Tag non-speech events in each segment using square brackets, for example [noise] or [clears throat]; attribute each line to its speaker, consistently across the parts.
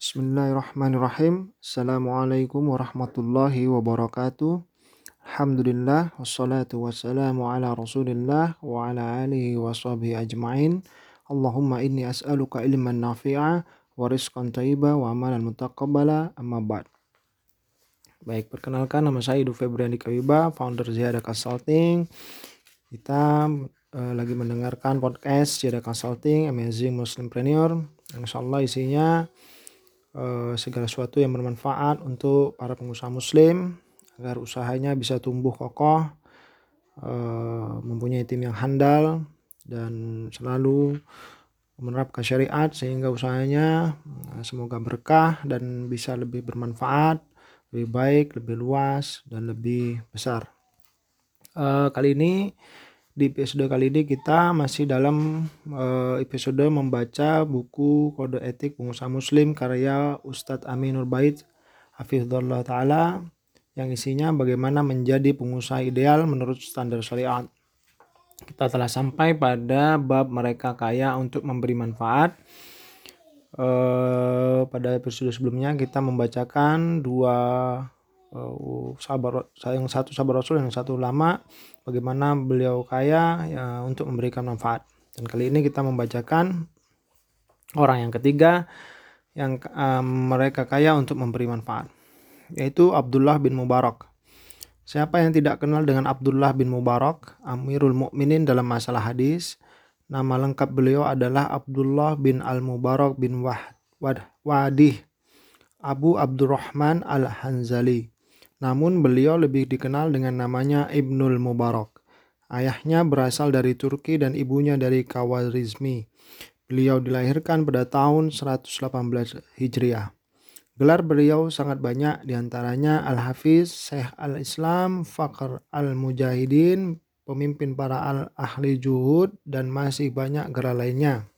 Speaker 1: Bismillahirrahmanirrahim. Assalamualaikum warahmatullahi wabarakatuh. Alhamdulillah wassalatu wassalamu ala Rasulillah wa ala alihi wa ajmain. Allahumma inni as'aluka ilman nafi'a wa rizqan wa amalan mutaqabbala amma ba'd. Baik, perkenalkan nama saya Idu Febriani Kawiba, founder Ziyada Consulting. Kita uh, lagi mendengarkan podcast Ziyada Consulting Amazing Muslimpreneur. Insya Allah isinya Eh, segala sesuatu yang bermanfaat untuk para pengusaha muslim agar usahanya bisa tumbuh kokoh, eh, mempunyai tim yang handal dan selalu menerapkan syariat sehingga usahanya eh, semoga berkah dan bisa lebih bermanfaat, lebih baik, lebih luas dan lebih besar. kali ini di episode kali ini kita masih dalam uh, episode membaca buku Kode Etik Pengusaha Muslim karya Ustadz Aminur Bait Hafizullah Ta'ala yang isinya bagaimana menjadi pengusaha ideal menurut standar syariat. Kita telah sampai pada bab mereka kaya untuk memberi manfaat. Uh, pada episode sebelumnya kita membacakan dua uh, sahabat yang satu sahabat Rasul yang satu lama bagaimana beliau kaya ya, untuk memberikan manfaat. Dan kali ini kita membacakan orang yang ketiga yang um, mereka kaya untuk memberi manfaat, yaitu Abdullah bin Mubarak. Siapa yang tidak kenal dengan Abdullah bin Mubarak, Amirul Mukminin dalam masalah hadis? Nama lengkap beliau adalah Abdullah bin Al-Mubarak bin Wah, Wad, Wadih Abu Abdurrahman Al-Hanzali. Namun beliau lebih dikenal dengan namanya Ibnul Mubarak. Ayahnya berasal dari Turki dan ibunya dari Kawarizmi. Beliau dilahirkan pada tahun 118 Hijriah. Gelar beliau sangat banyak di antaranya Al-Hafiz, Syekh Al-Islam, Fakhr Al-Mujahidin, pemimpin para al-ahli juhud, dan masih banyak gelar lainnya.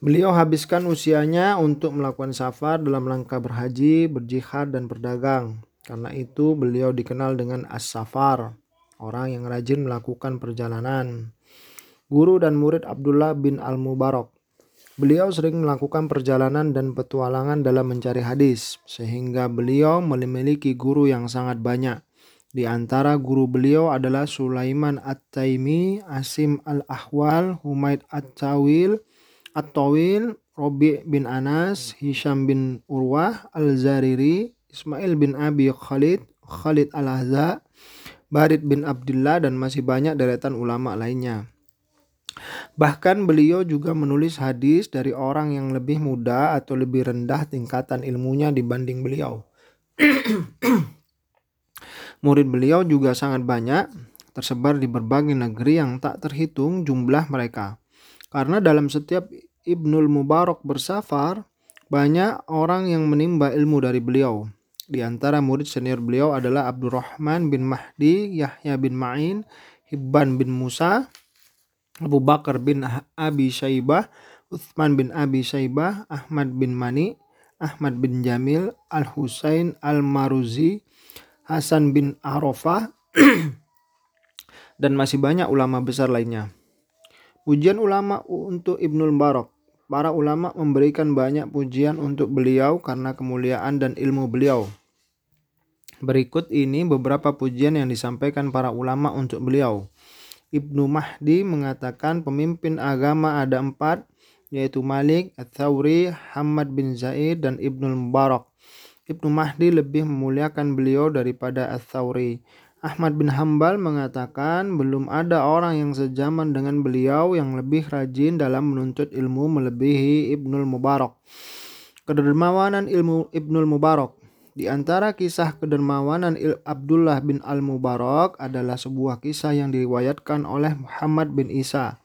Speaker 1: Beliau habiskan usianya untuk melakukan safar dalam rangka berhaji, berjihad, dan berdagang. Karena itu beliau dikenal dengan As-Safar, orang yang rajin melakukan perjalanan. Guru dan murid Abdullah bin Al-Mubarak. Beliau sering melakukan perjalanan dan petualangan dalam mencari hadis, sehingga beliau memiliki guru yang sangat banyak. Di antara guru beliau adalah Sulaiman At-Taimi, Asim Al-Ahwal, Humaid At-Tawil, At-Tawil, Robi bin Anas, Hisham bin Urwah, Al-Zariri, Ismail bin Abi Khalid, Khalid Al-Ahza, Barid bin Abdullah dan masih banyak deretan ulama lainnya. Bahkan beliau juga menulis hadis dari orang yang lebih muda atau lebih rendah tingkatan ilmunya dibanding beliau. [clears throat] Murid beliau juga sangat banyak, tersebar di berbagai negeri yang tak terhitung jumlah mereka. Karena dalam setiap Ibnul Mubarak bersafar, banyak orang yang menimba ilmu dari beliau. Di antara murid senior beliau adalah Abdurrahman bin Mahdi, Yahya bin Ma'in, Hibban bin Musa, Abu Bakar bin Abi Syaibah, Uthman bin Abi Syaibah, Ahmad bin Mani, Ahmad bin Jamil, Al-Husain Al-Maruzi, Hasan bin Arafah, [clears throat] dan masih banyak ulama besar lainnya. Pujian ulama untuk Ibnul Barak. Para ulama memberikan banyak pujian untuk beliau karena kemuliaan dan ilmu beliau. Berikut ini beberapa pujian yang disampaikan para ulama untuk beliau. Ibnu Mahdi mengatakan pemimpin agama ada empat, yaitu Malik, Ats-Tsauri, Hamad bin Zaid, dan Ibnul Mubarak. Ibnu Mahdi lebih memuliakan beliau daripada Ats-Tsauri. Ahmad bin Hambal mengatakan belum ada orang yang sejaman dengan beliau yang lebih rajin dalam menuntut ilmu melebihi Ibnul Mubarak. Kedermawanan ilmu Ibnul Mubarak di antara kisah kedermawanan Abdullah bin Al-Mubarak adalah sebuah kisah yang diriwayatkan oleh Muhammad bin Isa.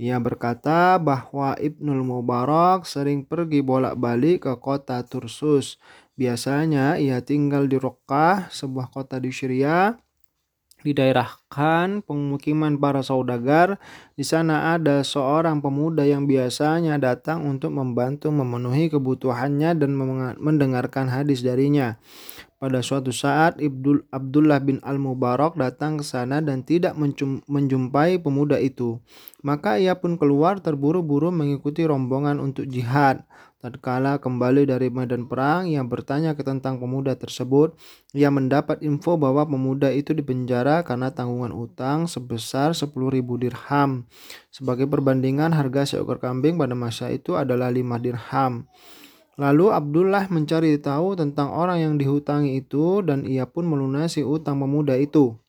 Speaker 1: Ia berkata bahwa Ibnul Mubarak sering pergi bolak-balik ke kota Tursus. Biasanya ia tinggal di Rokkah, sebuah kota di Syria, di daerah Khan, pemukiman para saudagar. Di sana ada seorang pemuda yang biasanya datang untuk membantu memenuhi kebutuhannya dan mendengarkan hadis darinya. Pada suatu saat Ibdul Abdullah bin Al-Mubarak datang ke sana dan tidak menjumpai pemuda itu. Maka ia pun keluar terburu-buru mengikuti rombongan untuk jihad. Tatkala kembali dari medan perang, ia bertanya tentang pemuda tersebut. Ia mendapat info bahwa pemuda itu dipenjara karena tanggungan utang sebesar 10.000 dirham. Sebagai perbandingan, harga seekor kambing pada masa itu adalah 5 dirham. Lalu Abdullah mencari tahu tentang orang yang dihutangi itu dan ia pun melunasi utang pemuda itu.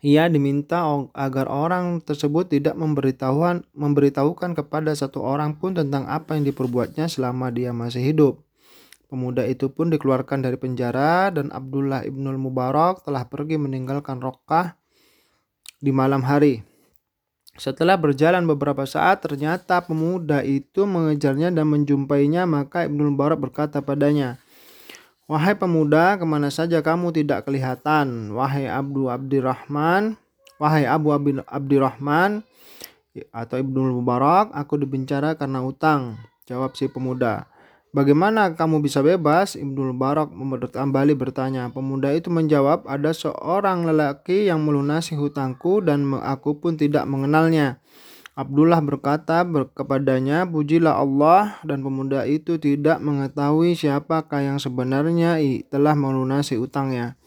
Speaker 1: Ia diminta agar orang tersebut tidak memberitahukan memberitahukan kepada satu orang pun tentang apa yang diperbuatnya selama dia masih hidup. Pemuda itu pun dikeluarkan dari penjara dan Abdullah ibnul Mubarak telah pergi meninggalkan Rokkah di malam hari. Setelah berjalan beberapa saat, ternyata pemuda itu mengejarnya dan menjumpainya, maka Ibnu Barak berkata padanya, Wahai pemuda, ke mana saja kamu tidak kelihatan? Wahai Abdu Abdirrahman, wahai Abu Abdirrahman, atau Ibnu Mubarak, aku dibencara karena utang. Jawab si pemuda. Bagaimana kamu bisa bebas? Ibnu Barak kembali bertanya. Pemuda itu menjawab, ada seorang lelaki yang melunasi hutangku dan aku pun tidak mengenalnya. Abdullah berkata kepadanya, Pujilah Allah dan pemuda itu tidak mengetahui siapakah yang sebenarnya telah melunasi utangnya.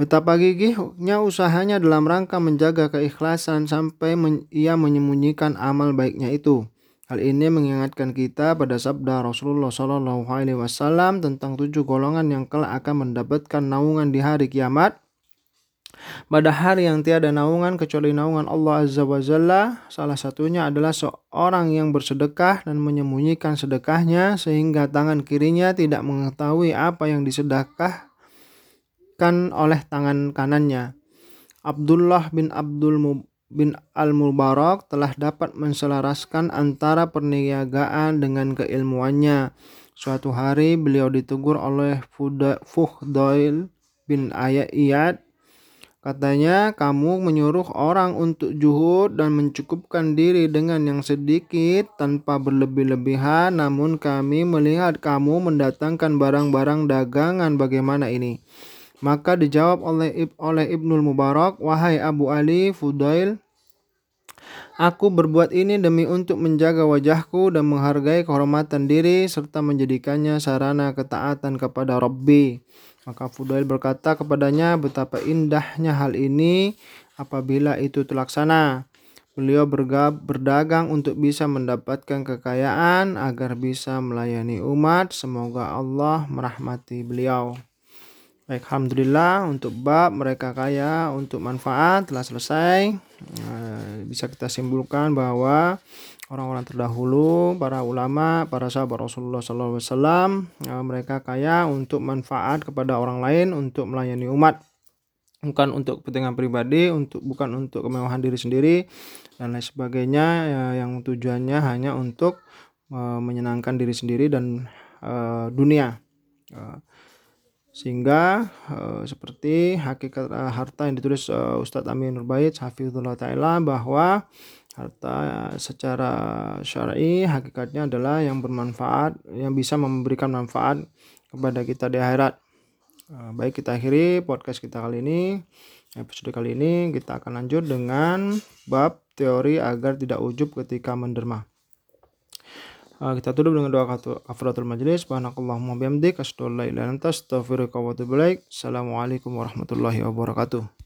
Speaker 1: Betapa gigihnya usahanya dalam rangka menjaga keikhlasan sampai men ia menyembunyikan amal baiknya itu. Hal ini mengingatkan kita pada sabda Rasulullah Shallallahu Alaihi Wasallam tentang tujuh golongan yang kelak akan mendapatkan naungan di hari kiamat. Pada hari yang tiada naungan kecuali naungan Allah Azza wa Jalla, salah satunya adalah seorang yang bersedekah dan menyembunyikan sedekahnya sehingga tangan kirinya tidak mengetahui apa yang disedekahkan oleh tangan kanannya. Abdullah bin Abdul bin Al-Mubarak telah dapat menselaraskan antara perniagaan dengan keilmuannya. Suatu hari beliau ditegur oleh Fuhdail bin Iyad. Katanya, kamu menyuruh orang untuk juhud dan mencukupkan diri dengan yang sedikit tanpa berlebih-lebihan. Namun kami melihat kamu mendatangkan barang-barang dagangan bagaimana ini. Maka dijawab oleh oleh Ibnul Mubarak, "Wahai Abu Ali Fudail, aku berbuat ini demi untuk menjaga wajahku dan menghargai kehormatan diri serta menjadikannya sarana ketaatan kepada Rabbi." Maka Fudail berkata kepadanya, "Betapa indahnya hal ini apabila itu terlaksana." Beliau bergab, berdagang untuk bisa mendapatkan kekayaan agar bisa melayani umat. Semoga Allah merahmati beliau. Baik, Alhamdulillah untuk bab mereka kaya untuk manfaat telah selesai. Nah, bisa kita simpulkan bahwa orang-orang terdahulu, para ulama, para sahabat Rasulullah SAW, nah, mereka kaya untuk manfaat kepada orang lain untuk melayani umat. Bukan untuk kepentingan pribadi, untuk bukan untuk kemewahan diri sendiri dan lain sebagainya ya, yang tujuannya hanya untuk uh, menyenangkan diri sendiri dan uh, dunia. Uh, sehingga uh, seperti hakikat uh, harta yang ditulis uh, Ustadz Amin Nurbait Hafizullah Ta'ala bahwa harta secara syar'i hakikatnya adalah yang bermanfaat yang bisa memberikan manfaat kepada kita di akhirat. Uh, baik kita akhiri podcast kita kali ini episode kali ini. Kita akan lanjut dengan bab teori agar tidak ujub ketika menderma kita tutup dengan doa kafaratul majlis. Subhanakallahumma bihamdik asyhadu an la ilaha illa anta astaghfiruka wa atubu ilaik. Assalamualaikum warahmatullahi wabarakatuh.